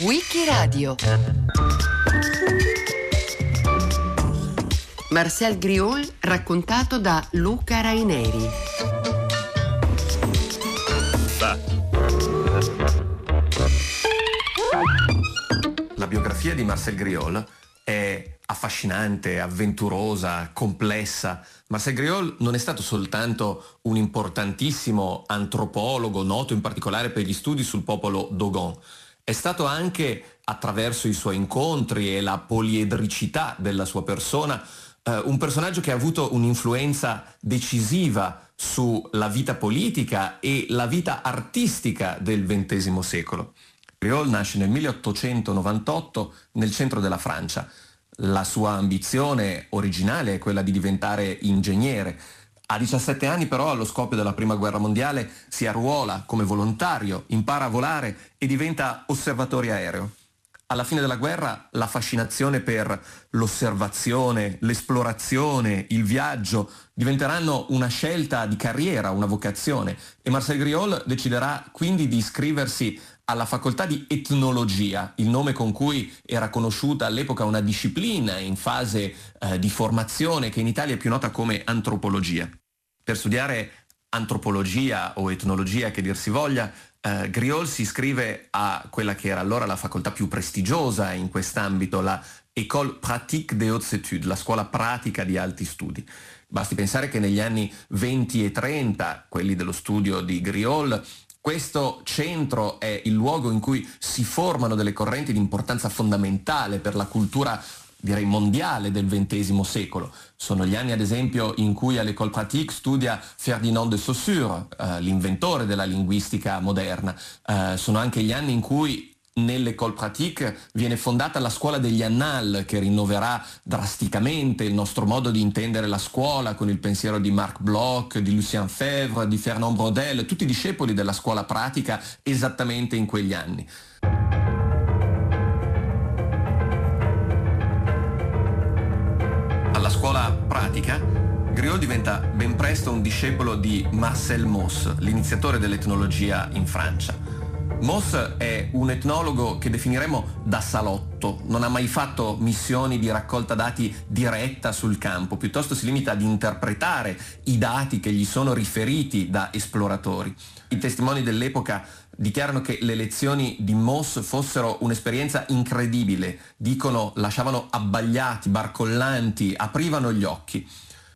Wikiradio. Marcel Griol raccontato da Luca Raineri. La biografia di Marcel Griol è affascinante, avventurosa, complessa. Marcel Griol non è stato soltanto un importantissimo antropologo, noto in particolare per gli studi sul popolo Dogon, è stato anche attraverso i suoi incontri e la poliedricità della sua persona eh, un personaggio che ha avuto un'influenza decisiva sulla vita politica e la vita artistica del XX secolo. Griol nasce nel 1898 nel centro della Francia. La sua ambizione originale è quella di diventare ingegnere. A 17 anni però, allo scoppio della Prima Guerra Mondiale, si arruola come volontario, impara a volare e diventa osservatore aereo. Alla fine della guerra la fascinazione per l'osservazione, l'esplorazione, il viaggio diventeranno una scelta di carriera, una vocazione e Marcel Griol deciderà quindi di iscriversi alla facoltà di etnologia, il nome con cui era conosciuta all'epoca una disciplina in fase eh, di formazione che in Italia è più nota come antropologia. Per studiare antropologia o etnologia che dir si voglia, eh, Griol si iscrive a quella che era allora la facoltà più prestigiosa in quest'ambito, la École pratique des hautes études, la scuola pratica di alti studi. Basti pensare che negli anni 20 e 30, quelli dello studio di Griol, questo centro è il luogo in cui si formano delle correnti di importanza fondamentale per la cultura direi mondiale del XX secolo. Sono gli anni ad esempio in cui all'École Pratique studia Ferdinand de Saussure, eh, l'inventore della linguistica moderna. Eh, sono anche gli anni in cui nell'École Pratique viene fondata la scuola degli Annales che rinnoverà drasticamente il nostro modo di intendere la scuola con il pensiero di Marc Bloch, di Lucien Febvre, di Fernand Braudel, tutti discepoli della scuola pratica esattamente in quegli anni. Alla scuola pratica Griot diventa ben presto un discepolo di Marcel Mauss, l'iniziatore dell'etnologia in Francia. Moss è un etnologo che definiremo da salotto, non ha mai fatto missioni di raccolta dati diretta sul campo, piuttosto si limita ad interpretare i dati che gli sono riferiti da esploratori. I testimoni dell'epoca dichiarano che le lezioni di Moss fossero un'esperienza incredibile, dicono lasciavano abbagliati, barcollanti, aprivano gli occhi.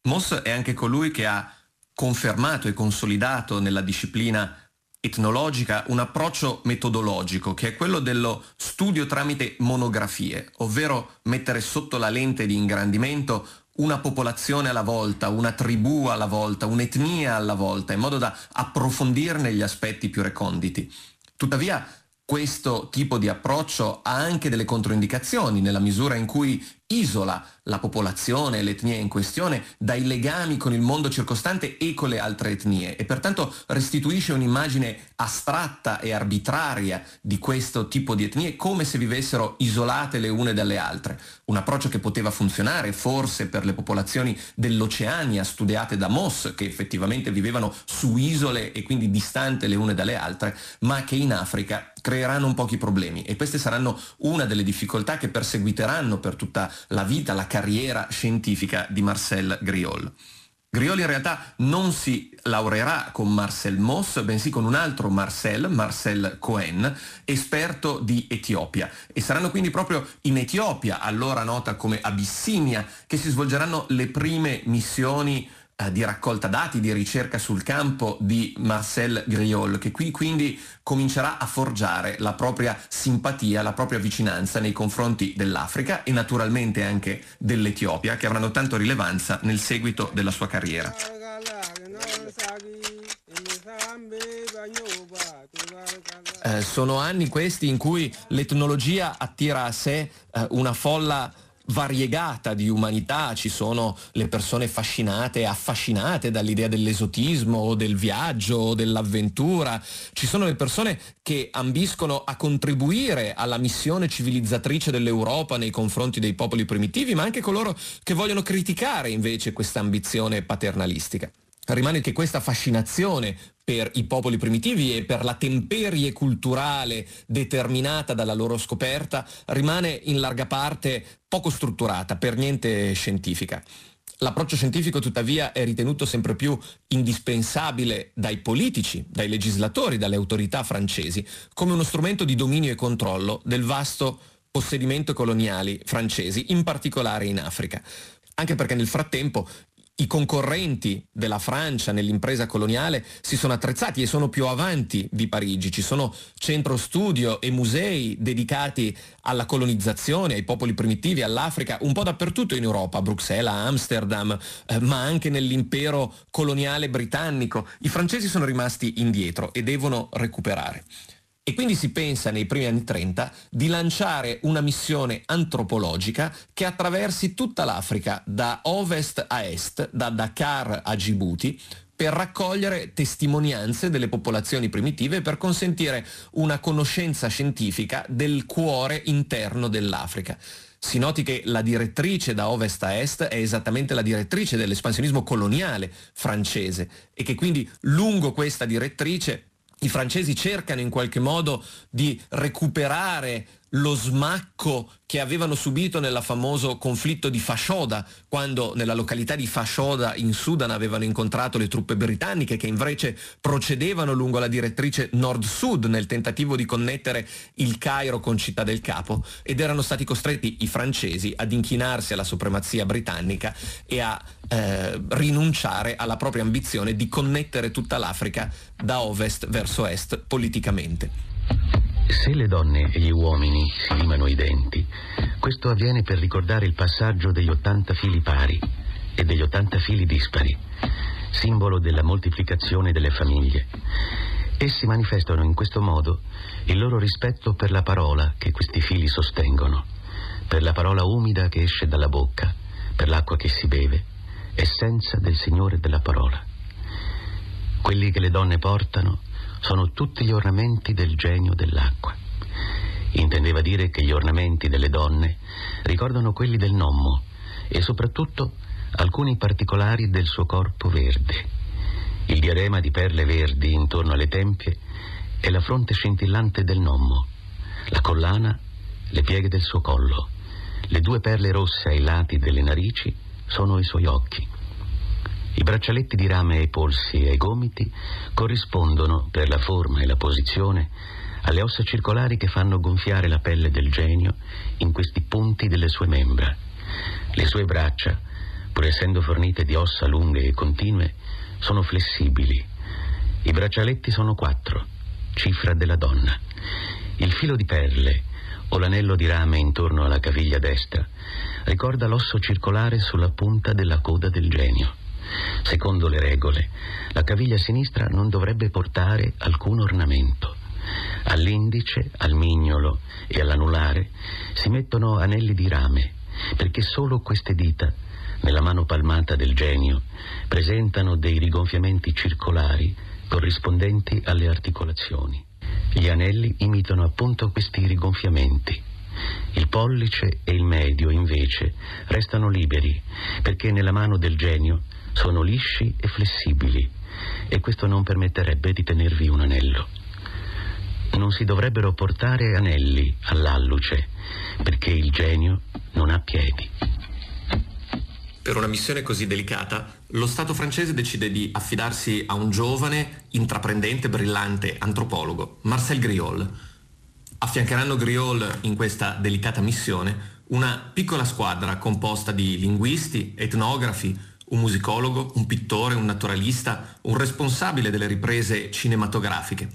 Moss è anche colui che ha confermato e consolidato nella disciplina etnologica un approccio metodologico che è quello dello studio tramite monografie, ovvero mettere sotto la lente di ingrandimento una popolazione alla volta, una tribù alla volta, un'etnia alla volta, in modo da approfondirne gli aspetti più reconditi. Tuttavia, questo tipo di approccio ha anche delle controindicazioni nella misura in cui isola la popolazione l'etnia in questione dai legami con il mondo circostante e con le altre etnie e pertanto restituisce un'immagine astratta e arbitraria di questo tipo di etnie come se vivessero isolate le une dalle altre. Un approccio che poteva funzionare forse per le popolazioni dell'Oceania studiate da Moss che effettivamente vivevano su isole e quindi distante le une dalle altre, ma che in Africa creeranno un pochi problemi e queste saranno una delle difficoltà che perseguiteranno per tutta la vita, la carriera scientifica di Marcel Griol. Griol in realtà non si laureerà con Marcel Moss, bensì con un altro Marcel, Marcel Cohen, esperto di Etiopia. E saranno quindi proprio in Etiopia, allora nota come Abissinia, che si svolgeranno le prime missioni di raccolta dati, di ricerca sul campo di Marcel Griol, che qui quindi comincerà a forgiare la propria simpatia, la propria vicinanza nei confronti dell'Africa e naturalmente anche dell'Etiopia, che avranno tanto rilevanza nel seguito della sua carriera. Eh, sono anni questi in cui l'etnologia attira a sé eh, una folla variegata di umanità, ci sono le persone fascinate e affascinate dall'idea dell'esotismo o del viaggio o dell'avventura, ci sono le persone che ambiscono a contribuire alla missione civilizzatrice dell'Europa nei confronti dei popoli primitivi, ma anche coloro che vogliono criticare invece questa ambizione paternalistica. Rimane che questa fascinazione per i popoli primitivi e per la temperie culturale determinata dalla loro scoperta rimane in larga parte poco strutturata, per niente scientifica. L'approccio scientifico tuttavia è ritenuto sempre più indispensabile dai politici, dai legislatori, dalle autorità francesi, come uno strumento di dominio e controllo del vasto possedimento coloniali francesi, in particolare in Africa. Anche perché nel frattempo i concorrenti della Francia nell'impresa coloniale si sono attrezzati e sono più avanti di Parigi. Ci sono centro studio e musei dedicati alla colonizzazione, ai popoli primitivi, all'Africa, un po' dappertutto in Europa, a Bruxelles, a Amsterdam, eh, ma anche nell'impero coloniale britannico. I francesi sono rimasti indietro e devono recuperare. E quindi si pensa nei primi anni 30 di lanciare una missione antropologica che attraversi tutta l'Africa, da ovest a est, da Dakar a Djibouti, per raccogliere testimonianze delle popolazioni primitive per consentire una conoscenza scientifica del cuore interno dell'Africa. Si noti che la direttrice da ovest a est è esattamente la direttrice dell'espansionismo coloniale francese e che quindi lungo questa direttrice i francesi cercano in qualche modo di recuperare lo smacco che avevano subito nel famoso conflitto di Fashoda, quando nella località di Fashoda in Sudan avevano incontrato le truppe britanniche che invece procedevano lungo la direttrice nord-sud nel tentativo di connettere il Cairo con Città del Capo ed erano stati costretti i francesi ad inchinarsi alla supremazia britannica e a eh, rinunciare alla propria ambizione di connettere tutta l'Africa da ovest verso est politicamente. Se le donne e gli uomini si limano i denti, questo avviene per ricordare il passaggio degli 80 fili pari e degli 80 fili dispari, simbolo della moltiplicazione delle famiglie. Essi manifestano in questo modo il loro rispetto per la parola che questi fili sostengono, per la parola umida che esce dalla bocca, per l'acqua che si beve, essenza del Signore della parola. Quelli che le donne portano sono tutti gli ornamenti del genio dell'acqua. Intendeva dire che gli ornamenti delle donne ricordano quelli del nommo e soprattutto alcuni particolari del suo corpo verde. Il diarema di perle verdi intorno alle tempie e la fronte scintillante del nommo, la collana, le pieghe del suo collo, le due perle rosse ai lati delle narici sono i suoi occhi. I braccialetti di rame ai polsi e ai gomiti corrispondono, per la forma e la posizione, alle ossa circolari che fanno gonfiare la pelle del genio in questi punti delle sue membra. Le sue braccia, pur essendo fornite di ossa lunghe e continue, sono flessibili. I braccialetti sono quattro, cifra della donna. Il filo di perle o l'anello di rame intorno alla caviglia destra ricorda l'osso circolare sulla punta della coda del genio. Secondo le regole, la caviglia sinistra non dovrebbe portare alcun ornamento. All'indice, al mignolo e all'anulare si mettono anelli di rame, perché solo queste dita, nella mano palmata del genio, presentano dei rigonfiamenti circolari corrispondenti alle articolazioni. Gli anelli imitano appunto questi rigonfiamenti. Il pollice e il medio, invece, restano liberi, perché nella mano del genio sono lisci e flessibili e questo non permetterebbe di tenervi un anello. Non si dovrebbero portare anelli all'alluce perché il genio non ha piedi. Per una missione così delicata, lo Stato francese decide di affidarsi a un giovane, intraprendente, brillante antropologo, Marcel Griol. Affiancheranno Griol in questa delicata missione una piccola squadra composta di linguisti, etnografi, un musicologo, un pittore, un naturalista, un responsabile delle riprese cinematografiche.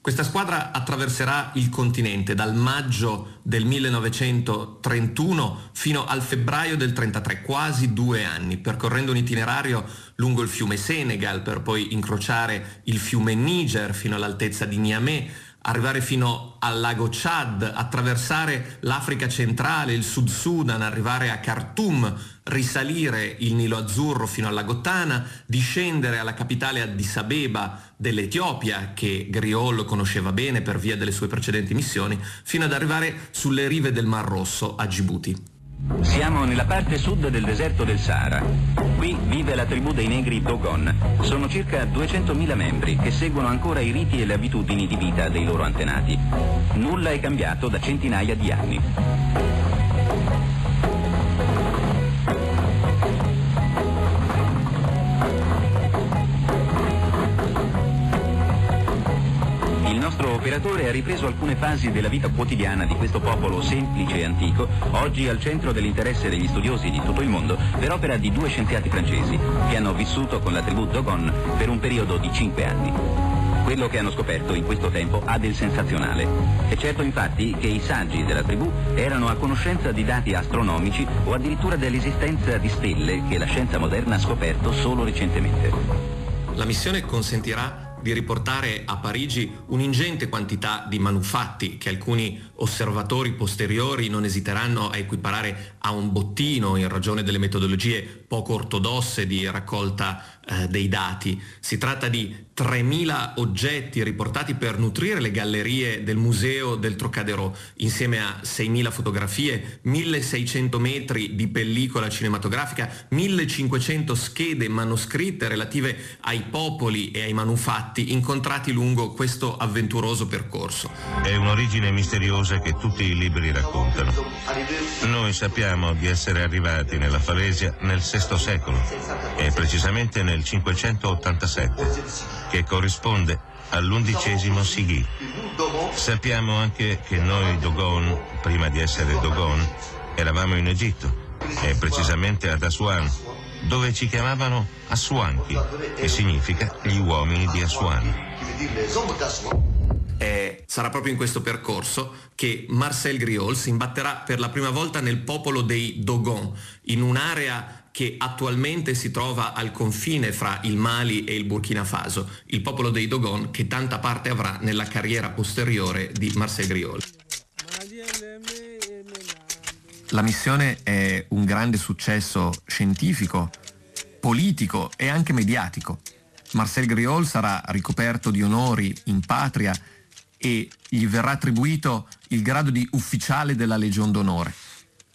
Questa squadra attraverserà il continente dal maggio del 1931 fino al febbraio del 1933, quasi due anni, percorrendo un itinerario lungo il fiume Senegal per poi incrociare il fiume Niger fino all'altezza di Niamey, arrivare fino al lago Chad, attraversare l'Africa centrale, il Sud Sudan, arrivare a Khartoum, risalire il Nilo Azzurro fino al lago Tana, discendere alla capitale Addis Abeba dell'Etiopia, che Griol conosceva bene per via delle sue precedenti missioni, fino ad arrivare sulle rive del Mar Rosso a Djibouti. Siamo nella parte sud del deserto del Sahara. Qui vive la tribù dei negri Dogon. Sono circa 200.000 membri che seguono ancora i riti e le abitudini di vita dei loro antenati. Nulla è cambiato da centinaia di anni. Operatore ha ripreso alcune fasi della vita quotidiana di questo popolo semplice e antico, oggi al centro dell'interesse degli studiosi di tutto il mondo, per opera di due scienziati francesi, che hanno vissuto con la tribù Dogon per un periodo di cinque anni. Quello che hanno scoperto in questo tempo ha del sensazionale. È certo infatti che i saggi della tribù erano a conoscenza di dati astronomici o addirittura dell'esistenza di stelle che la scienza moderna ha scoperto solo recentemente. La missione consentirà di riportare a Parigi un'ingente quantità di manufatti che alcuni osservatori posteriori non esiteranno a equiparare a un bottino in ragione delle metodologie poco ortodosse di raccolta eh, dei dati. Si tratta di 3.000 oggetti riportati per nutrire le gallerie del Museo del Trocadero, insieme a 6.000 fotografie, 1.600 metri di pellicola cinematografica, 1.500 schede manoscritte relative ai popoli e ai manufatti incontrati lungo questo avventuroso percorso. È un'origine misteriosa che tutti i libri raccontano. Noi sappiamo di essere arrivati nella Falesia nel VI secolo e precisamente nel 587 che corrisponde all'undicesimo Sighi. Sappiamo anche che noi Dogon, prima di essere Dogon, eravamo in Egitto, e precisamente ad Aswan, dove ci chiamavano Aswanchi, che significa gli uomini di Aswan. E sarà proprio in questo percorso che Marcel Griol si imbatterà per la prima volta nel popolo dei Dogon, in un'area che attualmente si trova al confine fra il Mali e il Burkina Faso, il popolo dei Dogon che tanta parte avrà nella carriera posteriore di Marcel Griol. La missione è un grande successo scientifico, politico e anche mediatico. Marcel Griol sarà ricoperto di onori in patria e gli verrà attribuito il grado di ufficiale della Legion d'Onore.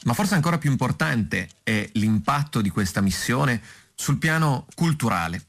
Ma forse ancora più importante è l'impatto di questa missione sul piano culturale.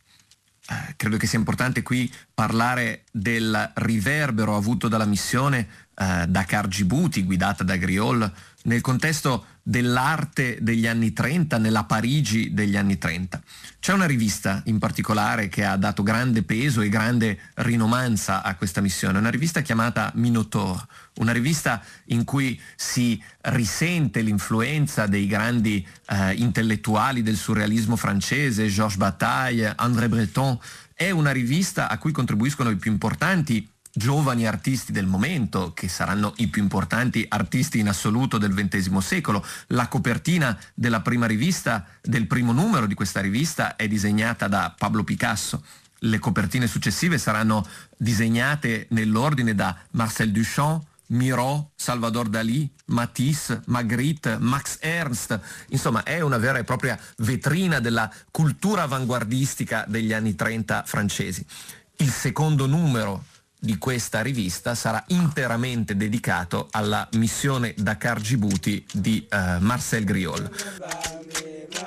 Eh, credo che sia importante qui parlare del riverbero avuto dalla missione eh, Dakar Djibouti, guidata da Griol, nel contesto dell'arte degli anni 30, nella Parigi degli anni 30. C'è una rivista in particolare che ha dato grande peso e grande rinomanza a questa missione, una rivista chiamata Minotaur, una rivista in cui si risente l'influenza dei grandi eh, intellettuali del surrealismo francese, Georges Bataille, André Breton, è una rivista a cui contribuiscono i più importanti giovani artisti del momento, che saranno i più importanti artisti in assoluto del XX secolo. La copertina della prima rivista, del primo numero di questa rivista, è disegnata da Pablo Picasso. Le copertine successive saranno disegnate nell'ordine da Marcel Duchamp, Miro, Salvador Dalí, Matisse, Magritte, Max Ernst, insomma è una vera e propria vetrina della cultura avanguardistica degli anni 30 francesi. Il secondo numero di questa rivista sarà interamente dedicato alla missione Dakar Djibouti di uh, Marcel Griol.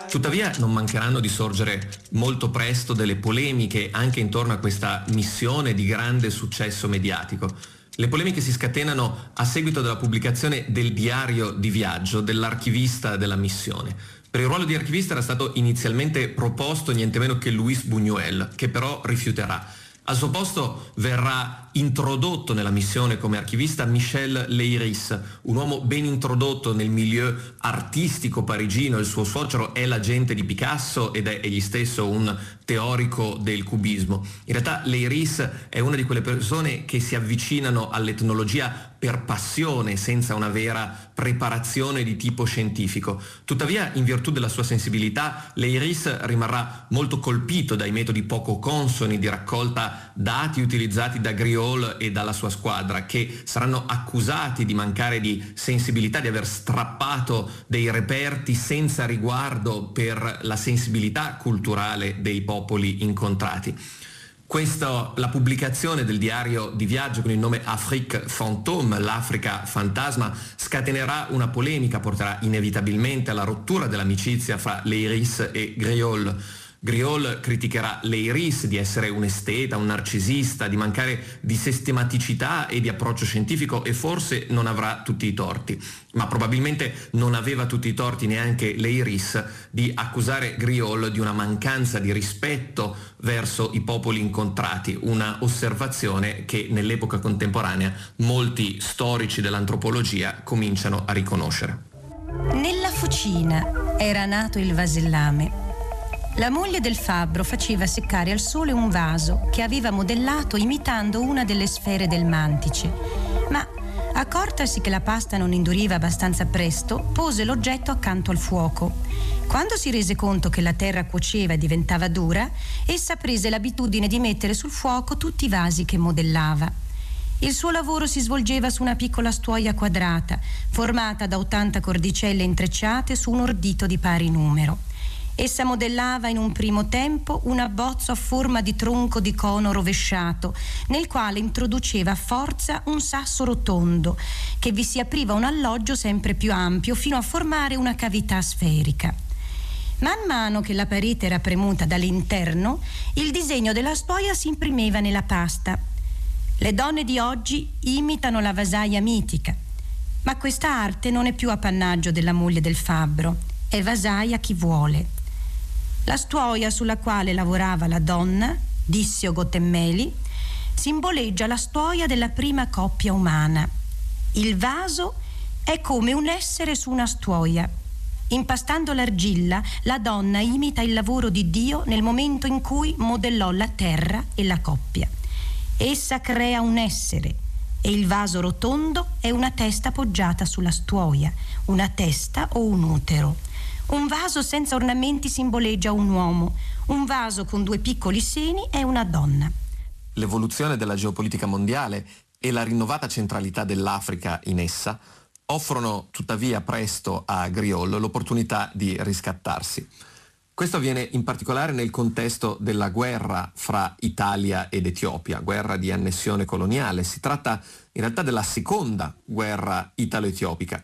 Tuttavia non mancheranno di sorgere molto presto delle polemiche anche intorno a questa missione di grande successo mediatico. Le polemiche si scatenano a seguito della pubblicazione del diario di viaggio dell'archivista della missione. Per il ruolo di archivista era stato inizialmente proposto niente meno che Luis Buñuel, che però rifiuterà. Al suo posto verrà introdotto nella missione come archivista Michel Leiris, un uomo ben introdotto nel milieu artistico parigino, il suo suocero è l'agente di Picasso ed è egli stesso un teorico del cubismo. In realtà Leiris è una di quelle persone che si avvicinano all'etnologia per passione, senza una vera preparazione di tipo scientifico. Tuttavia, in virtù della sua sensibilità, Leiris rimarrà molto colpito dai metodi poco consoni di raccolta dati utilizzati da Griot Hall e dalla sua squadra, che saranno accusati di mancare di sensibilità, di aver strappato dei reperti senza riguardo per la sensibilità culturale dei popoli incontrati. Questo, la pubblicazione del diario di viaggio con il nome Afrique Fantôme, l'Africa fantasma, scatenerà una polemica, porterà inevitabilmente alla rottura dell'amicizia fra Leiris e Griol Griol criticherà Leiris di essere un esteta, un narcisista, di mancare di sistematicità e di approccio scientifico e forse non avrà tutti i torti. Ma probabilmente non aveva tutti i torti neanche Leiris di accusare Griol di una mancanza di rispetto verso i popoli incontrati, una osservazione che nell'epoca contemporanea molti storici dell'antropologia cominciano a riconoscere. Nella fucina era nato il vasellame la moglie del fabbro faceva seccare al sole un vaso che aveva modellato imitando una delle sfere del mantice, ma accortasi che la pasta non induriva abbastanza presto, pose l'oggetto accanto al fuoco. Quando si rese conto che la terra cuoceva e diventava dura, essa prese l'abitudine di mettere sul fuoco tutti i vasi che modellava. Il suo lavoro si svolgeva su una piccola stuoia quadrata, formata da 80 cordicelle intrecciate su un ordito di pari numero. Essa modellava in un primo tempo un abbozzo a forma di tronco di cono rovesciato, nel quale introduceva a forza un sasso rotondo, che vi si apriva un alloggio sempre più ampio fino a formare una cavità sferica. Man mano che la parete era premuta dall'interno, il disegno della stoia si imprimeva nella pasta. Le donne di oggi imitano la vasaia mitica, ma questa arte non è più appannaggio della moglie del fabbro, è vasaia chi vuole. La stuoia sulla quale lavorava la donna, Dissio Gottemmeli, simboleggia la stuoia della prima coppia umana. Il vaso è come un essere su una stuoia. Impastando l'argilla, la donna imita il lavoro di Dio nel momento in cui modellò la terra e la coppia. Essa crea un essere e il vaso rotondo è una testa appoggiata sulla stuoia, una testa o un utero. Un vaso senza ornamenti simboleggia un uomo, un vaso con due piccoli seni è una donna. L'evoluzione della geopolitica mondiale e la rinnovata centralità dell'Africa in essa offrono tuttavia presto a Griol l'opportunità di riscattarsi. Questo avviene in particolare nel contesto della guerra fra Italia ed Etiopia, guerra di annessione coloniale. Si tratta in realtà della seconda guerra italo-etiopica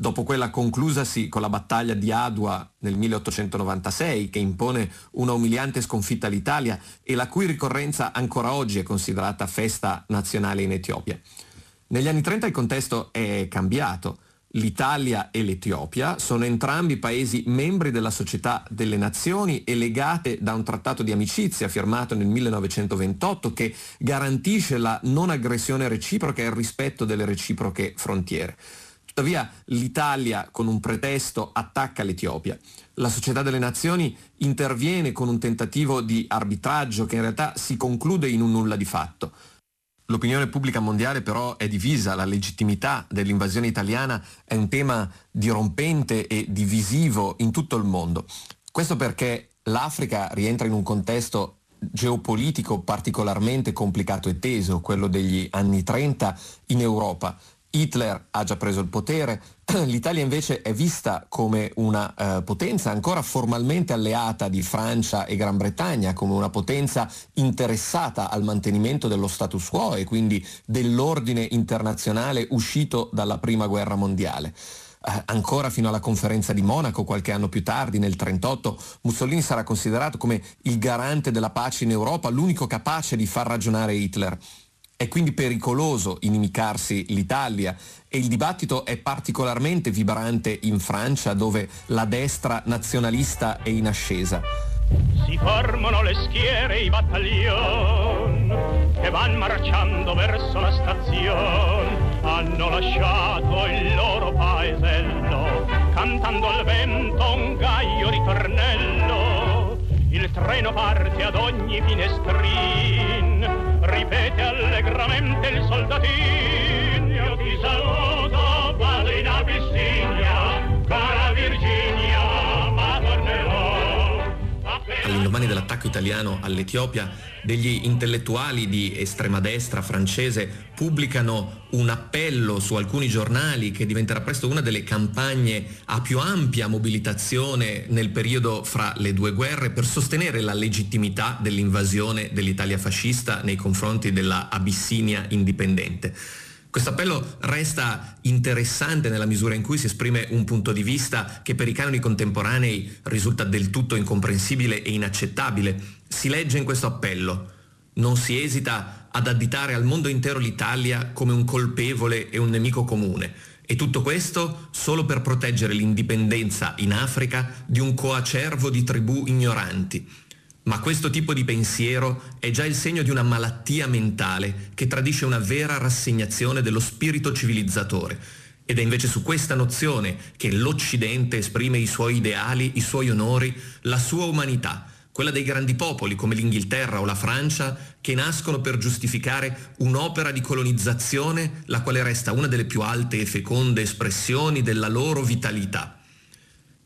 dopo quella conclusasi con la battaglia di Adua nel 1896, che impone una umiliante sconfitta all'Italia e la cui ricorrenza ancora oggi è considerata festa nazionale in Etiopia. Negli anni 30 il contesto è cambiato. L'Italia e l'Etiopia sono entrambi paesi membri della Società delle Nazioni e legate da un trattato di amicizia firmato nel 1928 che garantisce la non aggressione reciproca e il rispetto delle reciproche frontiere. Tuttavia l'Italia con un pretesto attacca l'Etiopia. La Società delle Nazioni interviene con un tentativo di arbitraggio che in realtà si conclude in un nulla di fatto. L'opinione pubblica mondiale però è divisa, la legittimità dell'invasione italiana è un tema dirompente e divisivo in tutto il mondo. Questo perché l'Africa rientra in un contesto geopolitico particolarmente complicato e teso, quello degli anni 30 in Europa. Hitler ha già preso il potere, l'Italia invece è vista come una eh, potenza ancora formalmente alleata di Francia e Gran Bretagna, come una potenza interessata al mantenimento dello status quo e quindi dell'ordine internazionale uscito dalla Prima Guerra Mondiale. Eh, ancora fino alla conferenza di Monaco, qualche anno più tardi, nel 1938, Mussolini sarà considerato come il garante della pace in Europa, l'unico capace di far ragionare Hitler. È quindi pericoloso inimicarsi l'Italia e il dibattito è particolarmente vibrante in Francia dove la destra nazionalista è in ascesa. Si formano le schiere, i battaglioni che vanno marciando verso la stazione. Hanno lasciato il loro paesello, cantando al vento un gaio ritornello. Il treno parte ad ogni finestrin ripete allegramente il soldatino io ti all'indomani dell'attacco italiano all'Etiopia, degli intellettuali di estrema destra francese pubblicano un appello su alcuni giornali che diventerà presto una delle campagne a più ampia mobilitazione nel periodo fra le due guerre per sostenere la legittimità dell'invasione dell'Italia fascista nei confronti della Abissinia indipendente. Questo appello resta interessante nella misura in cui si esprime un punto di vista che per i canoni contemporanei risulta del tutto incomprensibile e inaccettabile. Si legge in questo appello, non si esita ad additare al mondo intero l'Italia come un colpevole e un nemico comune. E tutto questo solo per proteggere l'indipendenza in Africa di un coacervo di tribù ignoranti ma questo tipo di pensiero è già il segno di una malattia mentale che tradisce una vera rassegnazione dello spirito civilizzatore. Ed è invece su questa nozione che l'Occidente esprime i suoi ideali, i suoi onori, la sua umanità, quella dei grandi popoli come l'Inghilterra o la Francia, che nascono per giustificare un'opera di colonizzazione, la quale resta una delle più alte e feconde espressioni della loro vitalità.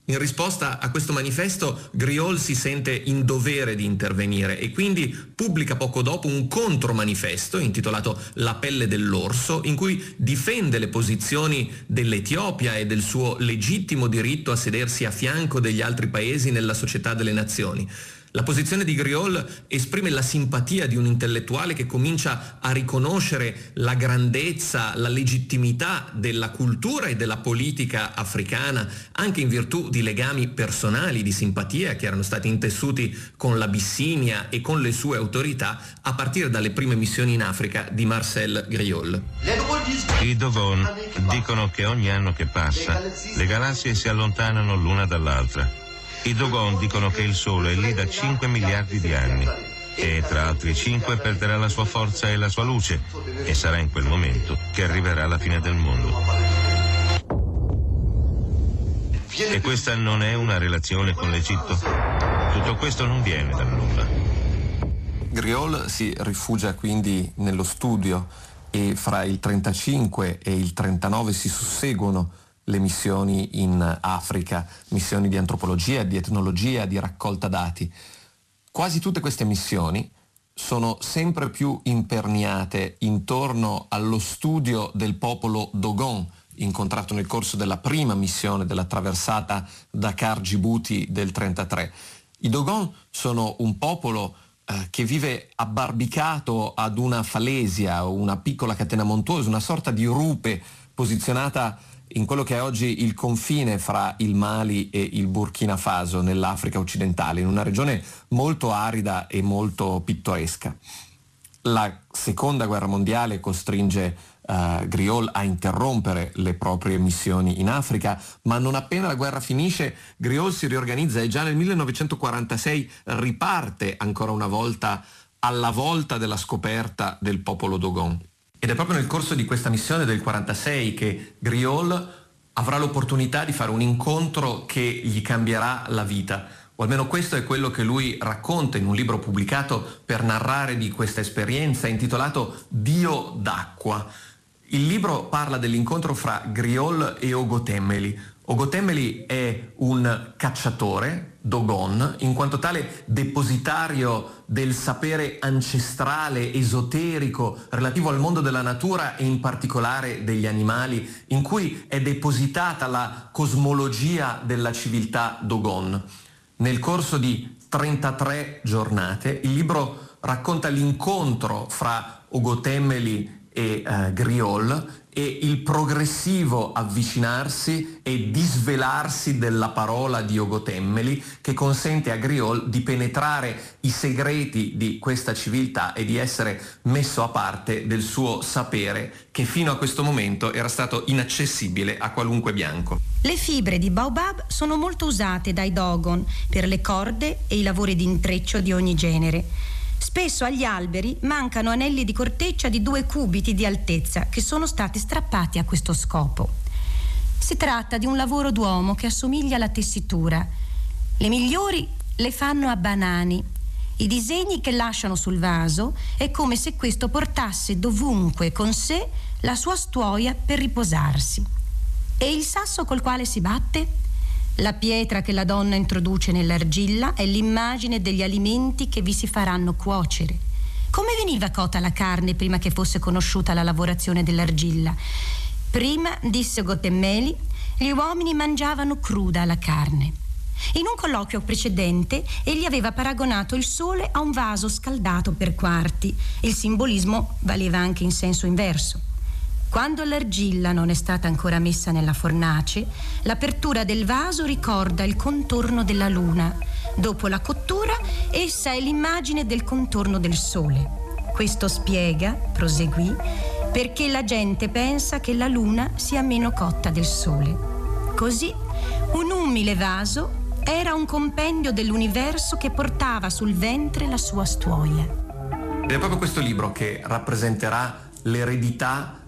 In risposta a questo manifesto Griol si sente in dovere di intervenire e quindi pubblica poco dopo un contromanifesto intitolato La pelle dell'orso in cui difende le posizioni dell'Etiopia e del suo legittimo diritto a sedersi a fianco degli altri paesi nella società delle nazioni. La posizione di Griol esprime la simpatia di un intellettuale che comincia a riconoscere la grandezza, la legittimità della cultura e della politica africana, anche in virtù di legami personali di simpatia che erano stati intessuti con l'Abissinia e con le sue autorità a partire dalle prime missioni in Africa di Marcel Griol. I Dogon dicono che ogni anno che passa le galassie si allontanano l'una dall'altra i Dogon dicono che il Sole è lì da 5 miliardi di anni e tra altri 5 perderà la sua forza e la sua luce e sarà in quel momento che arriverà la fine del mondo. E questa non è una relazione con l'Egitto. Tutto questo non viene dal nulla. Griol si rifugia quindi nello studio e fra il 35 e il 39 si susseguono le missioni in Africa, missioni di antropologia, di etnologia, di raccolta dati. Quasi tutte queste missioni sono sempre più imperniate intorno allo studio del popolo Dogon, incontrato nel corso della prima missione della traversata Dakar-Djibouti del 1933. I Dogon sono un popolo eh, che vive abbarbicato ad una falesia, una piccola catena montuosa, una sorta di rupe posizionata in quello che è oggi il confine fra il Mali e il Burkina Faso nell'Africa occidentale, in una regione molto arida e molto pittoresca. La seconda guerra mondiale costringe uh, Griol a interrompere le proprie missioni in Africa, ma non appena la guerra finisce Griol si riorganizza e già nel 1946 riparte ancora una volta alla volta della scoperta del popolo Dogon. Ed è proprio nel corso di questa missione del 46 che Griol avrà l'opportunità di fare un incontro che gli cambierà la vita. O almeno questo è quello che lui racconta in un libro pubblicato per narrare di questa esperienza intitolato Dio d'acqua. Il libro parla dell'incontro fra Griol e Ogotemeli, Ogotemeli è un cacciatore, Dogon, in quanto tale depositario del sapere ancestrale, esoterico, relativo al mondo della natura e in particolare degli animali, in cui è depositata la cosmologia della civiltà Dogon. Nel corso di 33 giornate il libro racconta l'incontro fra Ogotemeli e uh, Griol e il progressivo avvicinarsi e disvelarsi della parola di Ogotemmeli che consente a Griol di penetrare i segreti di questa civiltà e di essere messo a parte del suo sapere che fino a questo momento era stato inaccessibile a qualunque bianco. Le fibre di baobab sono molto usate dai Dogon per le corde e i lavori di intreccio di ogni genere. Spesso agli alberi mancano anelli di corteccia di due cubiti di altezza che sono stati strappati a questo scopo. Si tratta di un lavoro d'uomo che assomiglia alla tessitura. Le migliori le fanno a banani. I disegni che lasciano sul vaso è come se questo portasse dovunque con sé la sua stuoia per riposarsi. E il sasso col quale si batte? La pietra che la donna introduce nell'argilla è l'immagine degli alimenti che vi si faranno cuocere. Come veniva cota la carne prima che fosse conosciuta la lavorazione dell'argilla? Prima, disse Gottemeli, gli uomini mangiavano cruda la carne. In un colloquio precedente egli aveva paragonato il sole a un vaso scaldato per quarti. Il simbolismo valeva anche in senso inverso. Quando l'argilla non è stata ancora messa nella fornace, l'apertura del vaso ricorda il contorno della luna. Dopo la cottura, essa è l'immagine del contorno del sole. Questo spiega, proseguì, perché la gente pensa che la luna sia meno cotta del sole. Così, un umile vaso era un compendio dell'universo che portava sul ventre la sua stuoia. Ed è proprio questo libro che rappresenterà l'eredità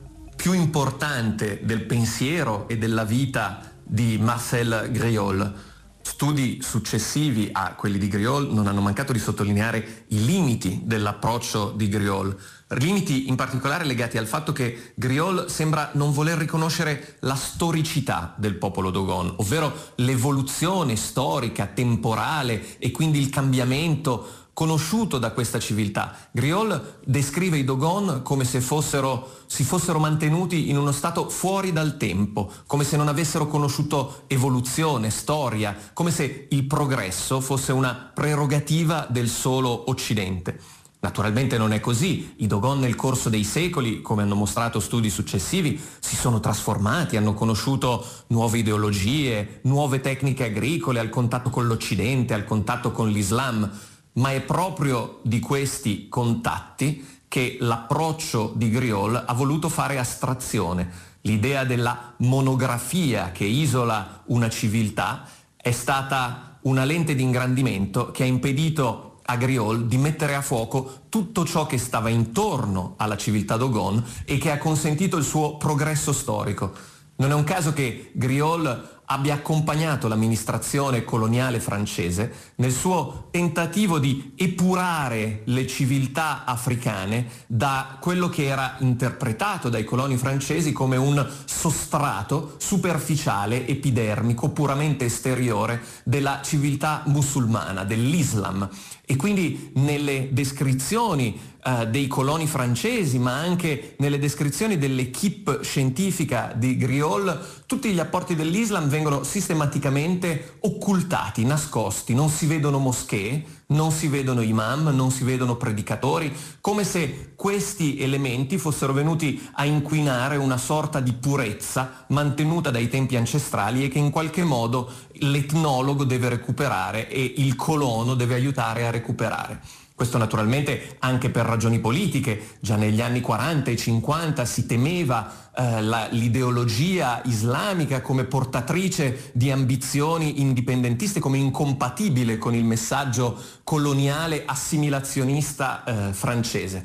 più importante del pensiero e della vita di Marcel Griol. Studi successivi a quelli di Griol non hanno mancato di sottolineare i limiti dell'approccio di Griol, limiti in particolare legati al fatto che Griol sembra non voler riconoscere la storicità del popolo Dogon, ovvero l'evoluzione storica, temporale e quindi il cambiamento conosciuto da questa civiltà. Griol descrive i Dogon come se fossero, si fossero mantenuti in uno stato fuori dal tempo, come se non avessero conosciuto evoluzione, storia, come se il progresso fosse una prerogativa del solo Occidente. Naturalmente non è così, i Dogon nel corso dei secoli, come hanno mostrato studi successivi, si sono trasformati, hanno conosciuto nuove ideologie, nuove tecniche agricole al contatto con l'Occidente, al contatto con l'Islam ma è proprio di questi contatti che l'approccio di Griol ha voluto fare astrazione. L'idea della monografia che isola una civiltà è stata una lente di ingrandimento che ha impedito a Griol di mettere a fuoco tutto ciò che stava intorno alla civiltà Dogon e che ha consentito il suo progresso storico. Non è un caso che Griol abbia accompagnato l'amministrazione coloniale francese nel suo tentativo di epurare le civiltà africane da quello che era interpretato dai coloni francesi come un sostrato superficiale, epidermico, puramente esteriore della civiltà musulmana, dell'Islam. E quindi nelle descrizioni eh, dei coloni francesi, ma anche nelle descrizioni dell'equipe scientifica di Griol, tutti gli apporti dell'Islam vengono sistematicamente occultati, nascosti, non si vedono moschee, non si vedono imam, non si vedono predicatori, come se questi elementi fossero venuti a inquinare una sorta di purezza mantenuta dai tempi ancestrali e che in qualche modo l'etnologo deve recuperare e il colono deve aiutare a recuperare. Questo naturalmente anche per ragioni politiche, già negli anni 40 e 50 si temeva eh, la, l'ideologia islamica come portatrice di ambizioni indipendentiste, come incompatibile con il messaggio coloniale assimilazionista eh, francese.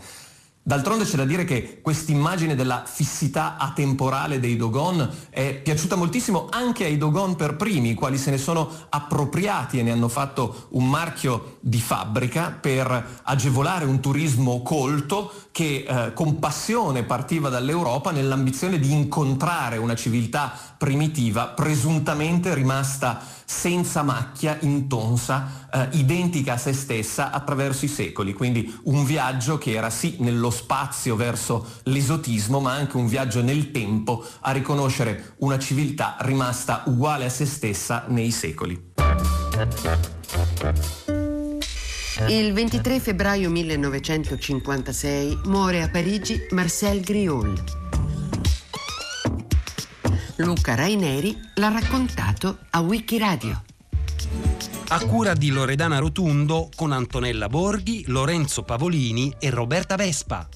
D'altronde c'è da dire che quest'immagine della fissità atemporale dei Dogon è piaciuta moltissimo anche ai Dogon per primi, i quali se ne sono appropriati e ne hanno fatto un marchio di fabbrica per agevolare un turismo colto che eh, con passione partiva dall'Europa nell'ambizione di incontrare una civiltà primitiva presuntamente rimasta senza macchia, intonsa, eh, identica a se stessa attraverso i secoli. Quindi un viaggio che era sì nello spazio verso l'esotismo, ma anche un viaggio nel tempo a riconoscere una civiltà rimasta uguale a se stessa nei secoli. Il 23 febbraio 1956 muore a Parigi Marcel Griol. Luca Raineri l'ha raccontato a Wikiradio. A cura di Loredana Rotundo con Antonella Borghi, Lorenzo Pavolini e Roberta Vespa.